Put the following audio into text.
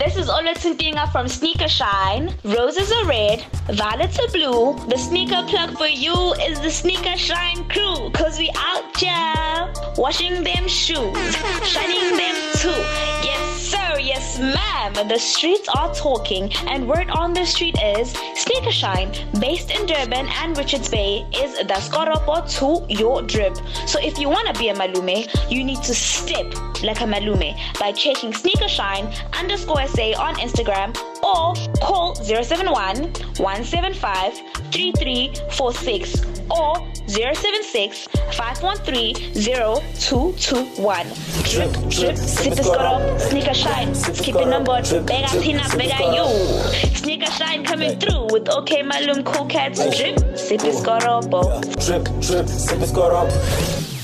This is Ola Tintinga from Sneaker Shine. Roses are red, violets are blue. The sneaker plug for you is the Sneaker Shine crew. Cause we out here washing them shoes, shining them too. Ma'am. The streets are talking, and word on the street is Sneaker Shine, based in Durban and Richards Bay, is the skoropo to your drip. So if you want to be a malume, you need to step like a malume by checking Sneaker Shine underscore SA on Instagram or call 071 175 3346 or 076 513 0221. Drip, drip, sip the skoro, sneaker shine, skipping number, bega tina, bega you. Sneaker shine coming through with Okmalumkoolkat. Drip, sip the skoro, Drip, drip, sip the skoro.